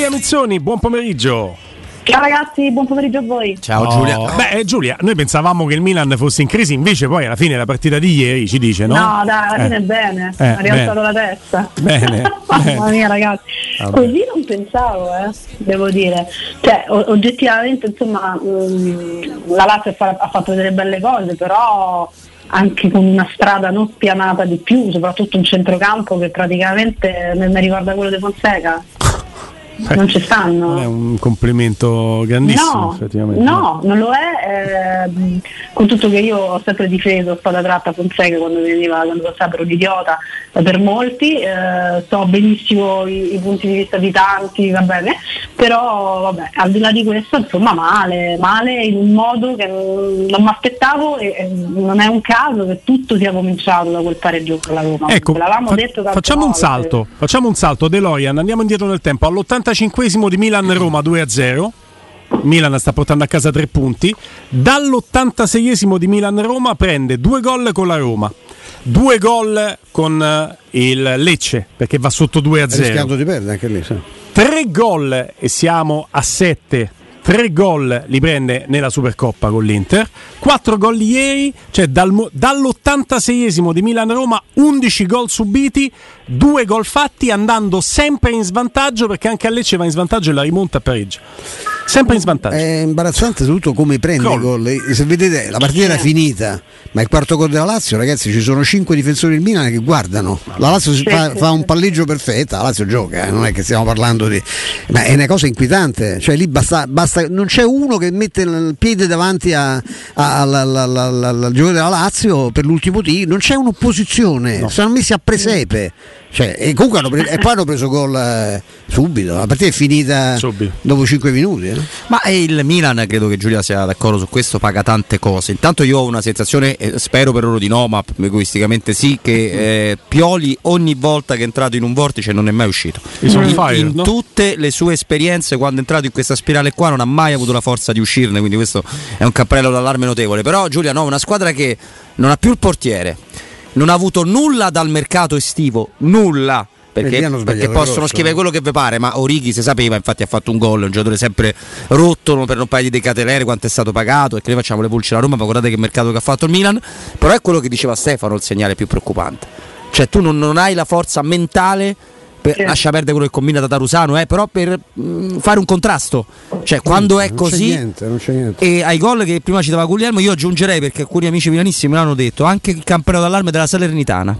Giulia Mizzoni, buon pomeriggio. Ciao ragazzi, buon pomeriggio a voi. Ciao oh, Giulia. Beh, eh, Giulia, noi pensavamo che il Milan fosse in crisi, invece poi alla fine la partita di ieri ci dice, no? No, dai, alla fine eh. è bene. Eh, ha rialzato la testa. Bene. Mamma mia, ragazzi. Vabbè. Così non pensavo, eh, devo dire. Cioè, oggettivamente, insomma, mh, mm, la Lazio ha fatto delle belle cose, però anche con una strada non spianata di più, soprattutto un centrocampo che praticamente mi ricorda quello di Fonseca. Beh, non ci stanno. Non è un complimento grandissimo, no, effettivamente. No, non lo è. Eh, con tutto che io ho sempre difeso spada tratta Fonseca quando veniva, quando pensavano un idiota per molti, eh, so benissimo i, i, punti di vista di tanti, va bene, però vabbè, al di là di questo, insomma, male, male in un modo che non, non mi aspettavo e, e, non è un caso che tutto sia cominciato da quel pareggio con la Roma. Ecco, fa- detto facciamo un salto, facciamo un salto, Deloian, andiamo indietro nel tempo, all'80 45 di Milan-Roma 2-0. Milan sta portando a casa tre punti. Dall'86esimo di Milan-Roma prende due gol con la Roma, due gol con eh, il Lecce perché va sotto 2-0. Rischiando di perdere anche lì. Sì. Tre gol e siamo a 7 3 gol li prende nella Supercoppa con l'Inter, 4 gol ieri, cioè dal, dall'86esimo di Milan-Roma 11 gol subiti, 2 gol fatti andando sempre in svantaggio perché anche a Lecce va in svantaggio e la rimonta a pareggio. Sempre in svantaggio. È imbarazzante soprattutto come prende i gol. Se vedete la partita era finita, ma il quarto gol della Lazio, ragazzi, ci sono 5 difensori del Milan che guardano. La Lazio fa, fa un palleggio perfetto, la Lazio gioca, eh, non è che stiamo parlando di... Ma è una cosa inquietante, cioè lì basta, basta non c'è uno che mette il piede davanti al giocatore della Lazio per l'ultimo tiro, non c'è un'opposizione, no. sono messi a presepe. Cioè, e comunque hanno preso, e poi hanno preso gol eh, subito. La partita è finita subito. dopo 5 minuti. Eh? Ma il Milan, credo che Giulia sia d'accordo su questo, paga tante cose. Intanto io ho una sensazione, eh, spero per loro di no, ma egoisticamente sì, che eh, Pioli ogni volta che è entrato in un vortice non è mai uscito. In, fire, in no? tutte le sue esperienze, quando è entrato in questa spirale qua, non ha mai avuto la forza di uscirne. Quindi questo è un cappello d'allarme notevole. Però Giulia, no, una squadra che non ha più il portiere non ha avuto nulla dal mercato estivo, nulla. Perché, perché possono scrivere quello che vi pare, ma Orighi si sapeva, infatti ha fatto un gol, un giocatore sempre rotto per non parlare di Decatelere, quanto è stato pagato e che noi facciamo le pulci alla Roma, ma guardate che mercato che ha fatto il Milan, però è quello che diceva Stefano il segnale più preoccupante. Cioè tu non, non hai la forza mentale per, sì. lascia perdere quello che combina Tatarusano, eh, però per mh, mm, fare un contrasto. Cioè, sì, quando è non così, niente, niente. e ai gol che prima citava Guglielmo, io aggiungerei perché alcuni amici milanissimi me l'hanno detto, anche il campione d'allarme della Salernitana.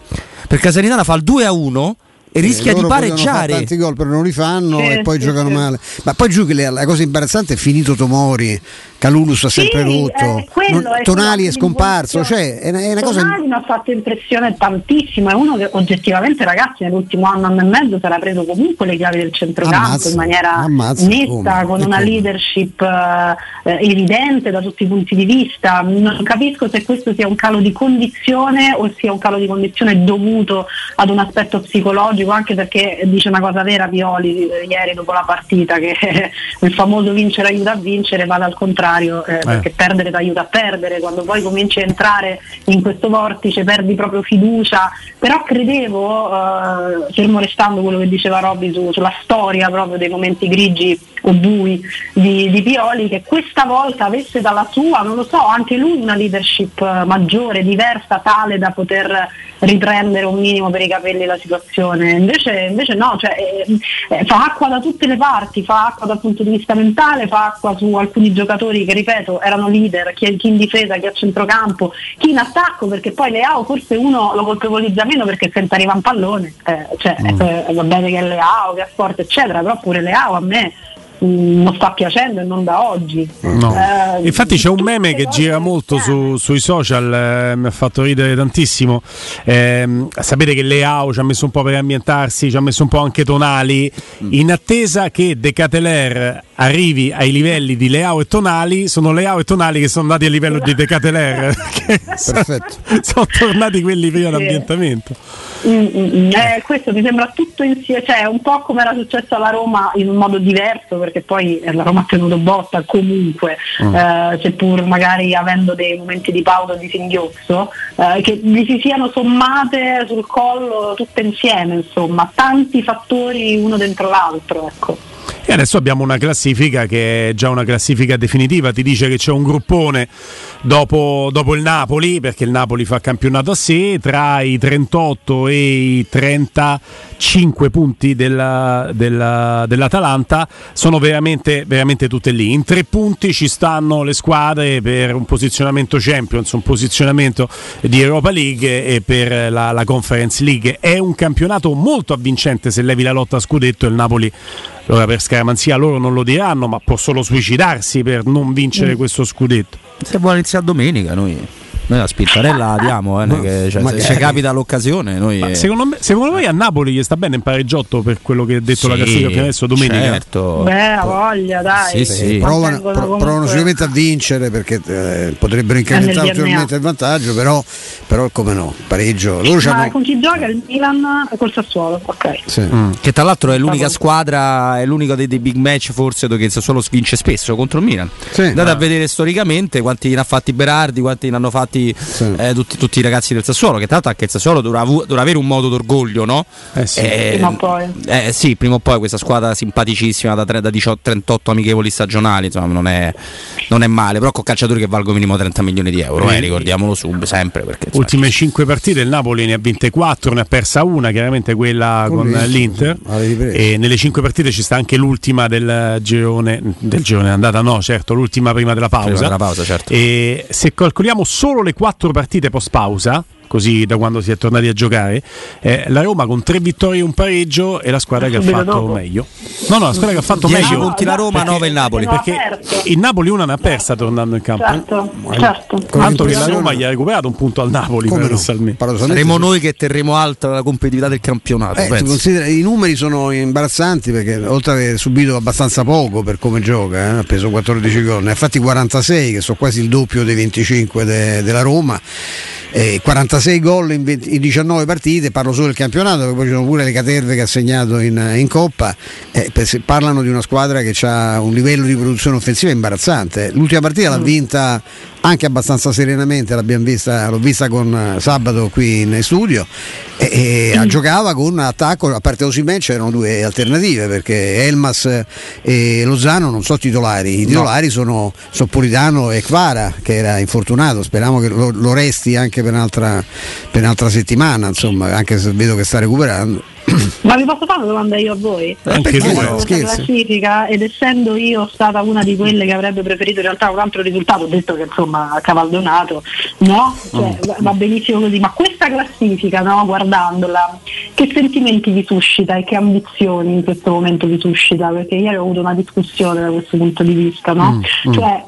Perché la Salernitana fa il 2 a 1 e rischia di pareggiare. Tanti gol però non li fanno sì, e poi sì, giocano sì. male. Ma poi giù che la cosa imbarazzante è finito Tomori Calulu sta sempre rotto, non, Tonali è scomparso, cioè è una, è una cosa... Tonali mi ha fatto impressione tantissimo, è uno che oggettivamente ragazzi nell'ultimo anno, anno e mezzo sarà preso comunque le chiavi del centrocampo ammazza, in maniera ammazza, netta, come, con una come. leadership eh, evidente da tutti i punti di vista. Non capisco se questo sia un calo di condizione o sia un calo di condizione dovuto ad un aspetto psicologico, anche perché dice una cosa vera Pioli eh, ieri dopo la partita, che il famoso vincere aiuta a vincere, vada al contrario contrario, eh, eh. perché perdere ti aiuta a perdere, quando poi cominci a entrare in questo vortice perdi proprio fiducia, però credevo, eh, fermo restando quello che diceva Robby su, sulla storia proprio dei momenti grigi o bui di, di, Pioli, che questa volta avesse dalla sua, non lo so, anche lui una leadership maggiore, diversa, tale da poter riprendere un minimo per i capelli la situazione. Invece, invece no, cioè, eh, eh, fa acqua da tutte le parti, fa acqua dal punto di vista mentale, fa acqua su alcuni giocatori che ripeto erano leader, chi, chi in difesa, chi a centrocampo, chi in attacco, perché poi Leao forse uno lo colpevolizza meno perché senza arriva un pallone, eh, cioè, mm. Eh, va bene che è Leao, che è forte eccetera, però pure Leao a me non sta piacendo e non da oggi. No. Eh, Infatti c'è un meme che gira molto su, sui social, eh, mi ha fatto ridere tantissimo. Eh, sapete che Leao ci ha messo un po' per ambientarsi, ci ha messo un po' anche Tonali, mm. in attesa che De Cateler arrivi ai livelli di Leao e Tonali, sono Leao e Tonali che sono andati a livello di De Cateler, Perfetto. sono tornati quelli prima sì. d'ambientamento. Mm, mm, mm, eh, questo mi sembra tutto insieme, cioè un po' come era successo alla Roma in un modo diverso, perché poi la Roma ha tenuto botta comunque, mm. eh, seppur magari avendo dei momenti di pausa di singhiozzo, eh, che vi si siano sommate sul collo tutte insieme, insomma, tanti fattori uno dentro l'altro. Ecco. E adesso abbiamo una classifica che è già una classifica definitiva, ti dice che c'è un gruppone dopo, dopo il Napoli, perché il Napoli fa campionato a sé, tra i 38 e i 35 punti della, della, dell'Atalanta sono veramente, veramente tutte lì. In tre punti ci stanno le squadre per un posizionamento Champions, un posizionamento di Europa League e per la, la Conference League. È un campionato molto avvincente se levi la lotta a scudetto e il Napoli allora per scaramanzia loro non lo diranno, ma può solo suicidarsi per non vincere mm. questo scudetto. Se vuole iniziare domenica noi noi la spintarella la diamo, eh, che, cioè, se ci capita l'occasione. Noi... Secondo, me, secondo voi a Napoli gli sta bene in pareggiotto per quello che ha detto sì, la classifica fino adesso domenica? Certo. Beh, voglia, dai. Sì, sì. Provano, pro, comunque... provano sicuramente a vincere perché eh, potrebbero incrementare ulteriormente il vantaggio, però, però come no, pareggio. Loro Ma con chi gioca il Milan col Sassuolo, ok. Sì. Mm. Che tra l'altro è l'unica squadra, è l'unico dei, dei big match forse dove il Sassuolo vince spesso contro il Milan. Sì. Andate ah. a vedere storicamente quanti ne ha fatti Berardi, quanti ne hanno fatti sì. eh, tutti, tutti, i ragazzi del Sassuolo, che tra l'altro anche il Sassuolo dovrà, dovrà avere un modo d'orgoglio, no? Eh sì. Eh, prima o poi. Eh, sì, prima o poi questa squadra simpaticissima da, da 18, 38 amichevoli stagionali, insomma, non è, non è, male, però con calciatori che valgono minimo 30 milioni di euro, eh, ricordiamolo sub, sempre. Perché, insomma, Ultime 5 partite il Napoli ne ha vinte 4, ne ha persa una, chiaramente quella con, con l'Inter. E nelle 5 partite ci sta anche l'ultima del girone, del girone andata, no, certo, l'ultima prima della pausa. Prima della pausa certo. E se calcoliamo solo le 4 partite post pausa, così da quando si è tornati a giocare. Eh, la Roma con tre vittorie e un pareggio è la squadra che ha fatto dopo. meglio. No, no, la squadra che ha fatto 10 meglio. punti la Roma, 9 il Napoli. Perché il Napoli una ne ha persa tornando in campo. Certo, certo. Tanto che la Roma gli ha recuperato un punto al Napoli. No? Saremo noi che terremo alta la competitività del campionato. Eh, I numeri sono imbarazzanti perché oltre ad aver subito abbastanza poco per come gioca, eh, ha preso 14 gol, ne ha fatti 46 che sono quasi il doppio dei 25 de- della Roma eh, 46 gol in, 20, in, 19 partite, parlo solo del campionato, poi ci sono pure le caterve che ha segnato in, in Coppa, eh, parlano di una squadra che ha un livello di produzione offensiva imbarazzante. L'ultima partita l'ha mm. vinta anche abbastanza serenamente, l'abbiamo vista, l'ho vista con eh, Sabato qui in studio e, e mm. giocava con un attacco, a parte Osimen c'erano due alternative perché Elmas e Lozano non sono titolari, i titolari no. sono Soppolitano e Kvara che era infortunato, speriamo che lo, lo resti anche per un'altra, per un'altra settimana, insomma, anche se vedo che sta recuperando. Ma vi posso fare una domanda io a voi? Anche tu, classifica ed essendo io stata una di quelle che avrebbe preferito in realtà un altro risultato, ho detto che insomma cavaldonato, no? Cioè, mm. Va benissimo così, ma questa classifica, no, guardandola, che sentimenti vi suscita e che ambizioni in questo momento vi suscita? Perché ieri ho avuto una discussione da questo punto di vista, no? Mm. mm. Cioè,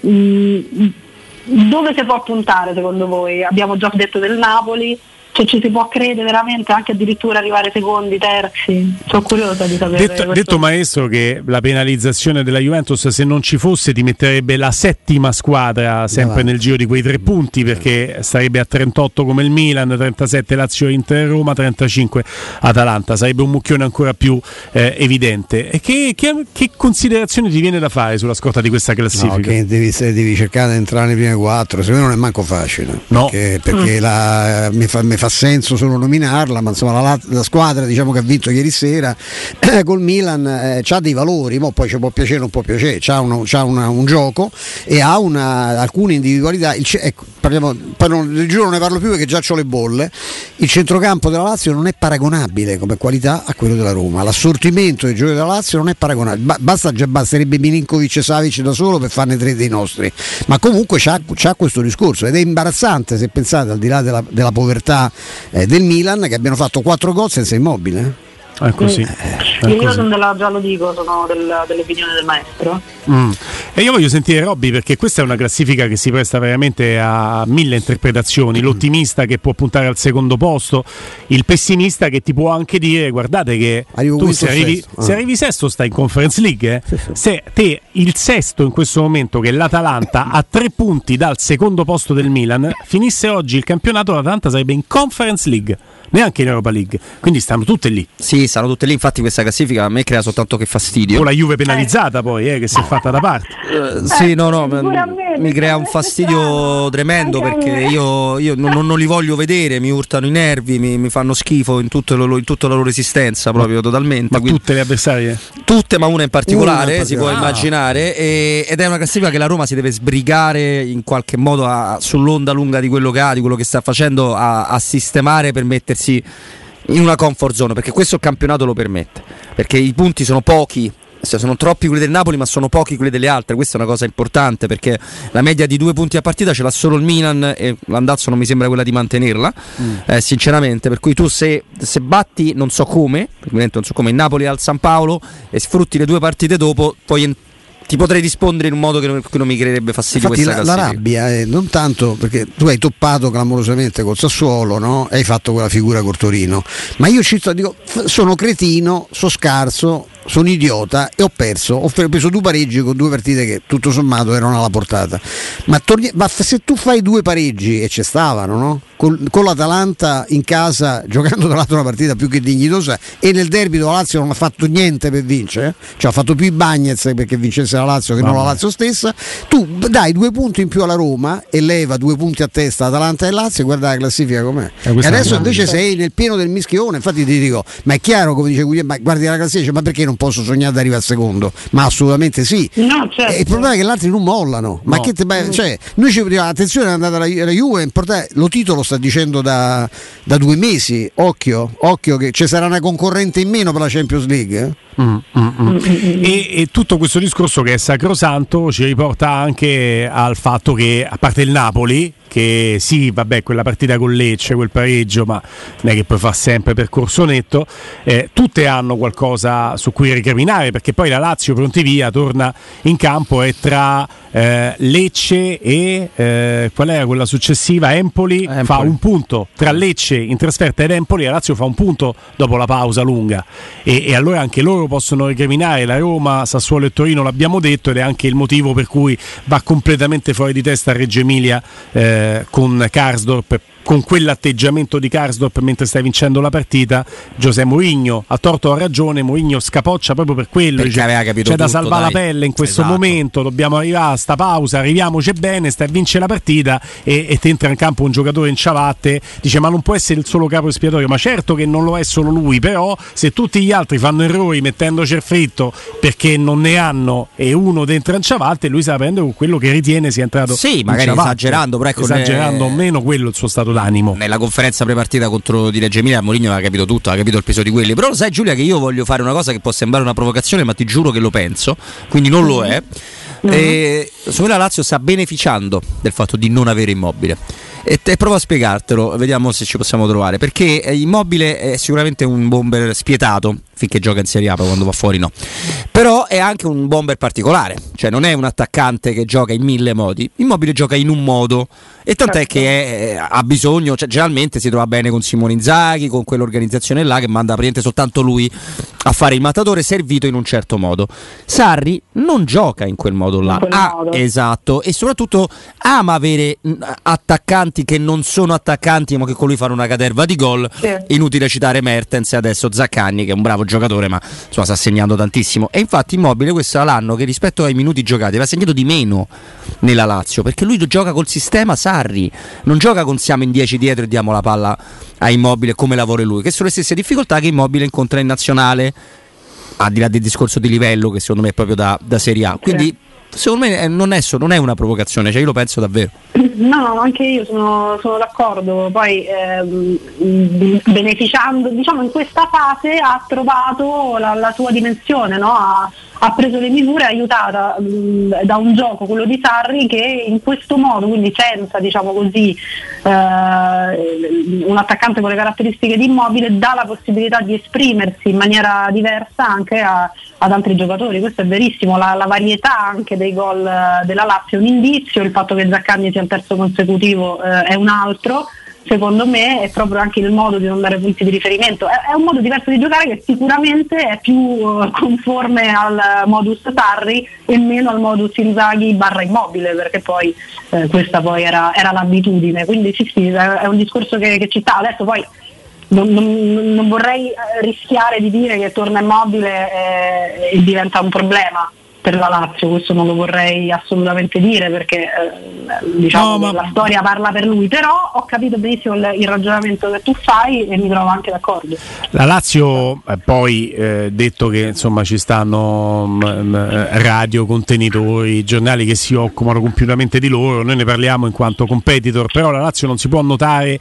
mh, mm, dove si può puntare secondo voi? Abbiamo già detto del Napoli, cioè ci si può credere veramente anche addirittura arrivare secondi, terzi. Sono curiosa di sapere. Detto, detto, maestro che la penalizzazione della Juventus se non ci fosse ti metterebbe la settima squadra sempre nel giro di quei tre punti perché sarebbe a 38 come il Milan, 37 Lazio, Inter, Roma, 35 Atalanta. Sarebbe un mucchione ancora più eh, evidente. E che, che, che, considerazioni ti viene da fare sulla scorta di questa classifica? No, che devi, devi cercare di entrare nei primi quattro, secondo me non è manco facile. No. Perché, perché mm. la, mi, fa, mi fa senso solo nominarla, ma insomma la, la squadra diciamo, che ha vinto ieri sera col Milan eh, ha dei valori, poi ci può piacere o non può piacere, ha un gioco e ha una, alcune individualità. Il, ecco, parliamo, non, il giuro non ne parlo più perché già ho le bolle. Il centrocampo della Lazio non è paragonabile come qualità a quello della Roma. L'assortimento dei giochi della Lazio non è paragonabile. Ba- basta, già basterebbe Milinkovic e Savic da solo per farne tre dei nostri. Ma comunque c'ha, c'ha questo discorso ed è imbarazzante se pensate al di là della, della povertà eh, del Milan che abbiano fatto 4 gol senza immobile. È così. Eh, io così. sono della, già lo dico, sono del, dell'opinione del maestro. Mm. E io voglio sentire Robby perché questa è una classifica che si presta veramente a mille interpretazioni. Mm. L'ottimista che può puntare al secondo posto, il pessimista che ti può anche dire guardate che Arrivo tu se arrivi, ah. se arrivi, sesto stai in Conference League. Eh? Sì, sì. Se te il sesto in questo momento che è l'Atalanta a tre punti dal secondo posto del Milan, finisse oggi il campionato l'Atalanta sarebbe in Conference League neanche in Europa League. Quindi stanno tutte lì. Sì, stanno tutte lì. Infatti, questa classifica a me crea soltanto che fastidio. Con la Juve penalizzata, eh. poi, eh, che si è fatta da parte. Uh, sì, no, no, mi crea un fastidio tremendo perché io, io non, non, li voglio vedere, mi urtano i nervi, mi, mi fanno schifo in, loro, in, tutta la loro esistenza proprio totalmente. Ma Quindi, tutte le avversarie? Tutte, ma una in particolare, una si può ah. immaginare, e, ed è una classifica che la Roma si deve sbrigare in qualche modo a, sull'onda lunga di quello che ha, di quello che sta facendo, a, a sistemare per mettersi in una comfort zone, perché questo campionato lo permette, perché i punti sono pochi sono troppi quelli del Napoli ma sono pochi quelli delle altre. Questa è una cosa importante perché la media di due punti a partita ce l'ha solo il Milan e l'andazzo non mi sembra quella di mantenerla mm. eh, sinceramente. Per cui tu se, se, batti non so come non so come il Napoli al San Paolo e sfrutti le due partite dopo puoi entrare ti potrei rispondere in un modo che non, che non mi creerebbe fastidio Infatti la, la, rabbia è non tanto perché tu hai toppato clamorosamente col Sassuolo no? hai fatto quella figura col Torino ma io ci sto, dico sono cretino, sono scarso sono idiota e ho perso. Ho preso due pareggi con due partite che tutto sommato erano alla portata. Ma, torni- ma se tu fai due pareggi e ci stavano, no? Con, con, l'Atalanta in casa giocando tra l'altro una partita più che dignitosa e nel derby la Lazio non ha fatto niente per vincere, cioè ha fatto più i Bagnets perché vincesse la Lazio che Vabbè. non la Lazio stessa, tu dai due punti in più alla Roma e leva due punti a testa Atalanta e Lazio e guarda la classifica com'è. Eh, e adesso invece sei nel pieno del mischione, infatti ti dico, ma è chiaro come dice Guglielmo, ma guardi la classifica, ma perché non posso sognare di arrivare al secondo? Ma assolutamente sì. No, certo. il problema è che gli altri non mollano. Ma no. che te, cioè, noi ci diciamo, attenzione è andata la, la Juve, lo titolo sta dicendo da, da, due mesi, occhio, occhio che ci sarà una concorrente in meno per la Champions League. Eh? Mm, mm, mm. E, e, tutto questo discorso che è sacrosanto ci riporta anche al fatto che, a parte il Napoli, che sì, vabbè, quella partita con Lecce, quel pareggio, ma non è che poi fa sempre percorso netto, eh, tutte hanno qualcosa su cui recriminare, perché poi la Lazio pronti via torna in campo e tra eh, Lecce e eh, qual era quella successiva? Empoli, Empoli, fa un punto tra Lecce in trasferta ed Empoli, la Lazio fa un punto dopo la pausa lunga e, e allora anche loro possono recriminare la Roma, Sassuolo e Torino, l'abbiamo detto ed è anche il motivo per cui va completamente fuori di testa Reggio Emilia eh, con Karsdorp con quell'atteggiamento di Karsdorp mentre stai vincendo la partita, Giuseppe Mourinho ha torto o ha ragione, Mourinho scapoccia proprio per quello, dice, c'è tutto, da salvare dai. la pelle in questo esatto. momento, dobbiamo arrivare a sta pausa, arriviamoci bene, stai a vincere la partita e, e ti entra in campo un giocatore in ciabatte, dice ma non può essere il solo capo espiatorio, ma certo che non lo è solo lui, però se tutti gli altri fanno errori mettendoci il fritto perché non ne hanno e uno dentro in ciabatte, lui sa prendere con quello che ritiene sia entrato Sì, magari esagerando, però ecco esagerando o meno quello il suo stato d'animo. Nella conferenza prepartita contro di Reggio Emilia Mourinho aveva capito tutto, aveva capito il peso di quelli. Però lo sai Giulia che io voglio fare una cosa che può sembrare una provocazione, ma ti giuro che lo penso, quindi non lo è. Mm-hmm. E, secondo me la Lazio sta beneficiando del fatto di non avere immobile. E, e provo a spiegartelo, vediamo se ci possiamo trovare. Perché eh, Immobile è sicuramente un bomber spietato, finché gioca in Serie A, poi quando va fuori no. Però è anche un bomber particolare, cioè non è un attaccante che gioca in mille modi, Immobile gioca in un modo e tant'è certo. che è, ha bisogno, cioè, generalmente si trova bene con Simone Inzaghi, con quell'organizzazione là che manda praticamente soltanto lui a fare il mattatore servito in un certo modo. Sarri non gioca in quel modo là, ah, modo. esatto, e soprattutto ama avere attaccanti che non sono attaccanti ma che con lui fanno una caterva di gol. Sì. Inutile citare Mertens e adesso Zaccagni che è un bravo giocatore ma insomma, sta segnando tantissimo. E infatti Immobile questo è l'anno che rispetto ai minuti giocati aveva segnato di meno nella Lazio perché lui gioca col sistema Sarri Sarri non gioca con siamo in 10 dietro e diamo la palla a Immobile come lavora lui, che sono le stesse difficoltà che Immobile incontra in nazionale, al di là del discorso di livello che secondo me è proprio da, da Serie A. Quindi secondo me non è, non è, una provocazione, cioè io lo penso davvero. No, anche io sono, sono d'accordo, poi ehm, beneficiando, diciamo in questa fase ha trovato la, la sua dimensione, no? ha, ha preso le misure aiutata mh, da un gioco, quello di Sarri, che in questo modo, quindi senza diciamo così, eh, un attaccante con le caratteristiche di immobile, dà la possibilità di esprimersi in maniera diversa anche a, ad altri giocatori. Questo è verissimo, la, la varietà anche dei gol eh, della Lazio è un indizio, il fatto che Zaccagni sia il terzo consecutivo eh, è un altro secondo me è proprio anche il modo di non dare punti di riferimento. È, è un modo diverso di giocare che sicuramente è più uh, conforme al modus Sarri e meno al modus Inzaghi barra immobile, perché poi eh, questa poi era, era, l'abitudine. Quindi sì, sì, è un discorso che, che ci sta. Adesso poi non, non, non, vorrei rischiare di dire che torna immobile e, e diventa un problema per la Lazio, questo non lo vorrei assolutamente dire perché eh, diciamo no, ma... la storia parla per lui, però ho capito benissimo il, il, ragionamento che tu fai e mi trovo anche d'accordo. La Lazio eh, poi eh, detto che insomma ci stanno mh, mm, mh, mm, radio, contenitori, giornali che si occupano compiutamente di loro, noi ne parliamo in quanto competitor, però la Lazio non si può notare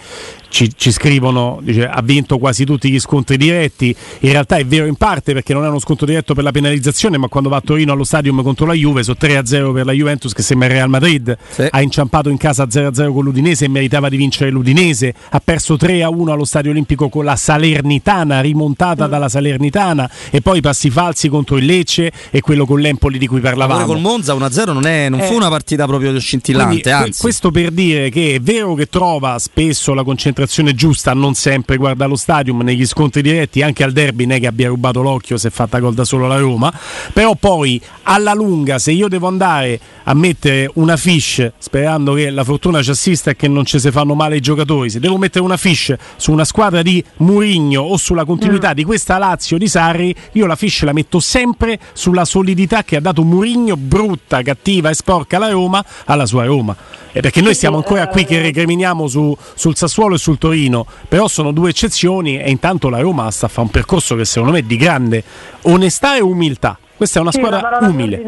ci, ci, scrivono, dice, ha vinto quasi tutti gli scontri diretti, in realtà è vero in parte perché non è uno scontro diretto per la penalizzazione, ma quando va a Torino allo stadium contro la Juve, sono 3-0 per la Juventus che sembra il Real Madrid, sì. ha inciampato in casa 0-0 con l'Udinese e meritava di vincere l'Udinese, ha perso 3-1 allo Stadio Olimpico con la Salernitana, rimontata mm. dalla Salernitana e poi passi falsi contro il Lecce e quello con l'Empoli di cui parlavamo. Col Monza 1-0 non, è, non eh, fu una partita proprio scintillante, quindi, anzi. Questo per dire che è vero che trova spesso la concentrazione concentrazione giusta non sempre guarda lo stadium negli scontri diretti anche al derby non è che abbia rubato l'occhio se è fatta gol da solo la Roma però poi alla lunga se io devo andare a mettere una fish sperando che la fortuna ci assista e che non ci si fanno male i giocatori se devo mettere una fish su una squadra di Murigno o sulla continuità mm. di questa Lazio di Sarri io la fish la metto sempre sulla solidità che ha dato Murigno brutta, cattiva e sporca alla Roma alla sua Roma e perché noi stiamo ancora qui che recriminiamo su, sul Sassuolo e sul Torino, però sono due eccezioni e intanto la Roma sta a fare un percorso che secondo me è di grande onestà e umiltà. Questa è una sì, squadra umile.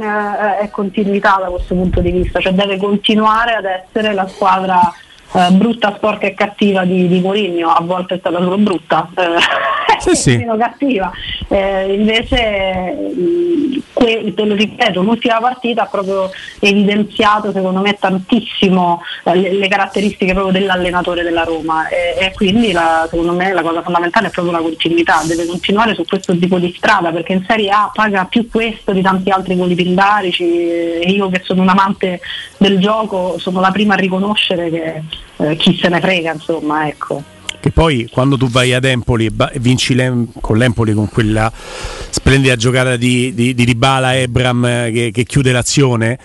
È continuità da questo punto di vista, cioè deve continuare ad essere la squadra eh, brutta, sporca e cattiva di, di Mourinho, a volte è stata solo brutta, eh, sì, sì. meno cattiva. Eh, invece, te lo ripeto, l'ultima partita ha proprio evidenziato secondo me tantissimo eh, le, le, caratteristiche proprio dell'allenatore della Roma e, e quindi la, secondo me la cosa fondamentale è proprio la continuità, deve continuare su questo tipo di strada perché in Serie A paga più questo di tanti altri voli pindarici e io che sono un amante del gioco sono la prima a riconoscere che eh, chi se ne frega, insomma, ecco. Che poi quando tu vai ad Empoli e vinci con l'Empoli con quella splendida giocata di, di, di Dybala Ebram eh, che, che chiude l'azione,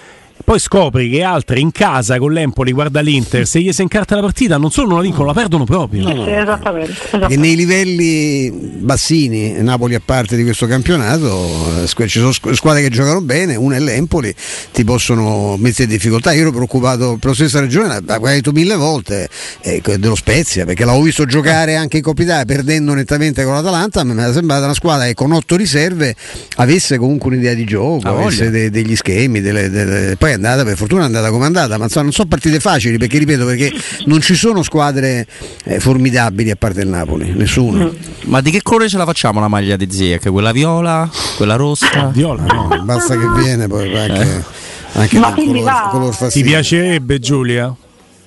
poi scopri che altri in casa con l'Empoli guarda l'Inter, se gli si incarta la partita non solo non la vincono, la perdono proprio. No, no. Sì, esattamente, esattamente. E nei livelli bassini, Napoli a parte di questo campionato, eh, ci sono squadre che giocano bene, una è l'Empoli, ti possono mettere in difficoltà. Io ero preoccupato per la stessa ragione, l'ho detto mille volte, eh, dello Spezia, perché l'avevo visto giocare anche in Coppa Italia perdendo nettamente con l'Atalanta, mi è sembrata una squadra che con otto riserve avesse comunque un'idea di gioco, avesse de- degli schemi, delle, delle... poi andata, per fortuna è andata come è andata, ma insomma, non sono partite facili perché ripeto perché non ci sono squadre eh, formidabili a parte il Napoli, nessuno. Mm. Ma di che colore ce la facciamo la maglia di Ziek? Quella viola? Quella rossa? Viola, no, basta che viene poi anche, eh. anche ma color, va... color Ti piacerebbe Giulia?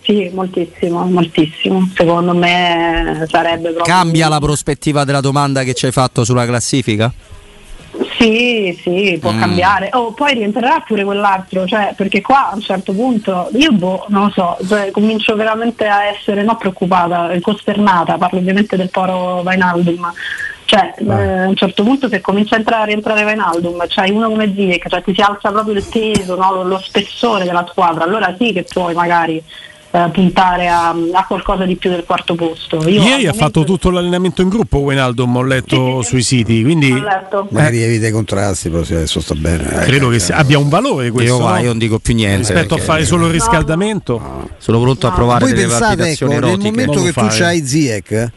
Sì, moltissimo, moltissimo. Secondo me sarebbe proprio. Cambia la prospettiva della domanda che ci hai fatto sulla classifica? Sì, sì, può mm. cambiare. Oh, poi rientrerà pure quell'altro, cioè, perché qua a un certo punto io boh, non lo so, cioè, comincio veramente a essere non preoccupata, costernata, parlo ovviamente del poro Vainaldum. Cioè, eh, a un certo punto se comincia a entrare, a rientrare Vainaldum, c'hai cioè uno come Ziek, cioè ti si alza proprio il peso, no? lo spessore della squadra, allora sì che puoi magari eh, puntare a, a, qualcosa di più del quarto posto. Io Ieri ha fatto tutto l'allenamento in gruppo Wijnaldum, ho letto sì, sui siti, quindi magari evita i contrasti, però adesso sta bene. Eh, credo che sia, abbia un valore questo. Io, no? io non dico più niente. Rispetto a fare solo il riscaldamento. No. Sono pronto no. a provare Voi delle pensate, ecco, nel momento che fare. tu hai Ziek,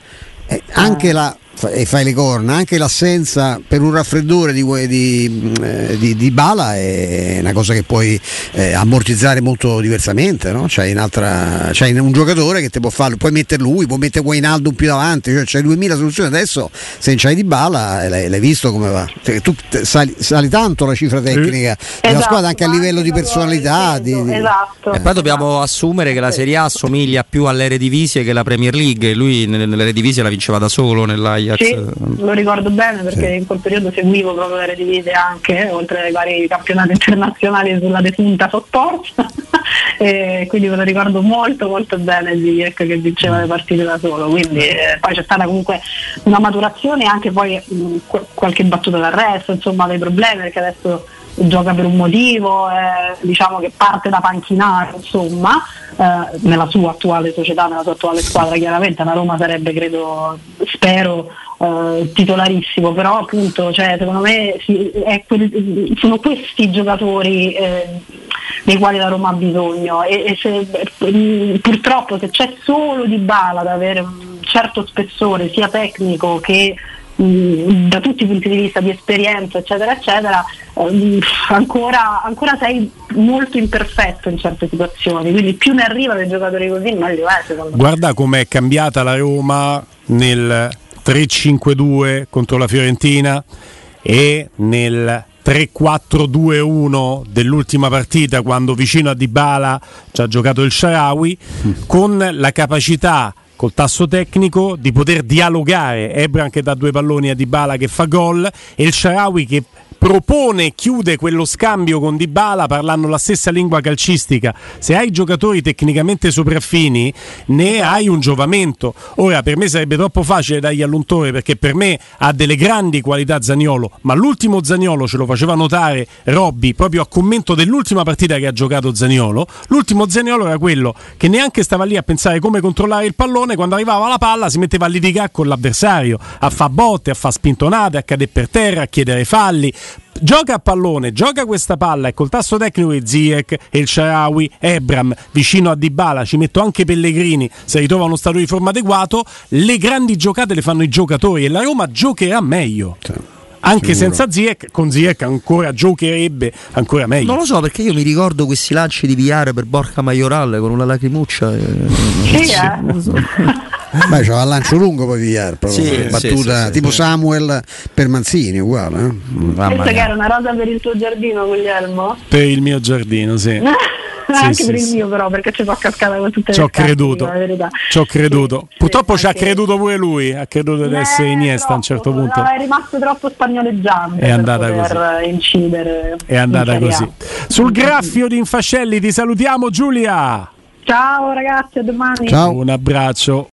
eh, anche la e fai le corna, anche l'assenza per un raffreddore di, di, eh, di, di Bala è una cosa che puoi eh, ammortizzare molto diversamente, no? c'hai, un'altra, c'hai un giocatore che ti può farlo, puoi mettere lui, puoi mettere Guainaldo più davanti, cioè c'hai 2000 soluzioni adesso se non c'hai di Bala l'hai, l'hai visto come va, cioè, tu sali, sali, tanto la cifra tecnica sì. della esatto, squadra anche a livello di personalità. Di, esatto. E poi dobbiamo assumere che la Serie A assomiglia più all'Eredivisie che la Premier League, lui nell'Eredivisie la vinceva da solo nell'Ajax Ajax. Sì, lo ricordo bene perché sì. in quel periodo seguivo proprio le Redivise anche, oltre ai vari campionati internazionali sulla defunta Sottorsa, quindi me lo ricordo molto molto bene Ziyech che vinceva le partite da solo, quindi eh, poi c'è stata comunque una maturazione e anche poi mh, qualche battuta d'arresto, insomma dei problemi perché adesso gioca per un motivo, eh, diciamo che parte da panchinare, insomma, eh, nella sua attuale società, nella sua attuale squadra chiaramente, la Roma sarebbe credo, spero, eh, titolarissimo, però appunto cioè, secondo me sì, quel, sono questi giocatori eh, dei quali la Roma ha bisogno. E, e se, purtroppo se c'è solo di bala ad avere un certo spessore sia tecnico che mh, da tutti i punti di vista di esperienza eccetera eccetera eh, ancora, ancora, sei molto imperfetto in certe situazioni quindi più ne arriva dei giocatori così meglio è secondo guarda com'è cambiata la Roma nel 3-5-2 contro la Fiorentina e nel 3-4-2-1 dell'ultima partita quando vicino a Dybala ci ha giocato il Sharawi mm. con la capacità col tasso tecnico di poter dialogare Ebran che dà due palloni a Dybala che fa gol e il Sharawi che propone chiude quello scambio con Dybala parlando la stessa lingua calcistica. Se hai giocatori tecnicamente sopraffini, ne hai un giovamento. Ora, per me sarebbe troppo facile dargli all'untore perché per me ha delle grandi qualità Zagnolo, ma l'ultimo Zagnolo ce lo faceva notare Robby proprio a commento dell'ultima partita che ha giocato Zagnolo. L'ultimo Zagnolo era quello che neanche stava lì a pensare come controllare il pallone, quando arrivava la palla si metteva a litigare con l'avversario, a fa botte, a fa spintonate, a cadere per terra, a chiedere falli gioca a pallone, gioca questa palla e col tasso tecnico di Ziek, El Sharawi, Ebram vicino a Dybala, ci metto anche Pellegrini se ritrova uno stato di forma adeguato, le grandi giocate le fanno i giocatori e la Roma giocherà meglio. Sì anche Sicuro. senza Ziek, con Ziek ancora giocherebbe ancora meglio. Non lo so perché io mi ricordo questi lanci di Viare per Borca Majoral con una lacrimuccia. E... Sì, eh. so. Beh, c'era il lancio lungo poi Viare, proprio sì, battuta sì, sì, tipo Samuel per Manzini, uguale. Eh? Questa che era una rosa per il tuo giardino, Guglielmo? Per il mio giardino, sì. sì, anche sì, per il mio però perché ci fa cascata con tutte ci le creduto ci ho creduto. Sì, purtroppo ci ha creduto pure lui ha creduto di essere Iniesta a un certo punto. no, è rimasto troppo spagnoleggiante è andata così. incidere è andata così. Sul graffio di Infascelli ti salutiamo Giulia. Ciao ragazzi a domani. Ciao. Un abbraccio